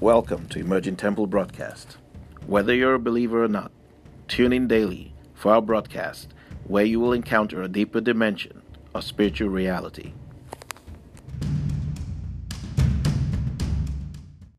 Welcome to Emerging Temple Broadcast. Whether you're a believer or not, tune in daily for our broadcast where you will encounter a deeper dimension of spiritual reality.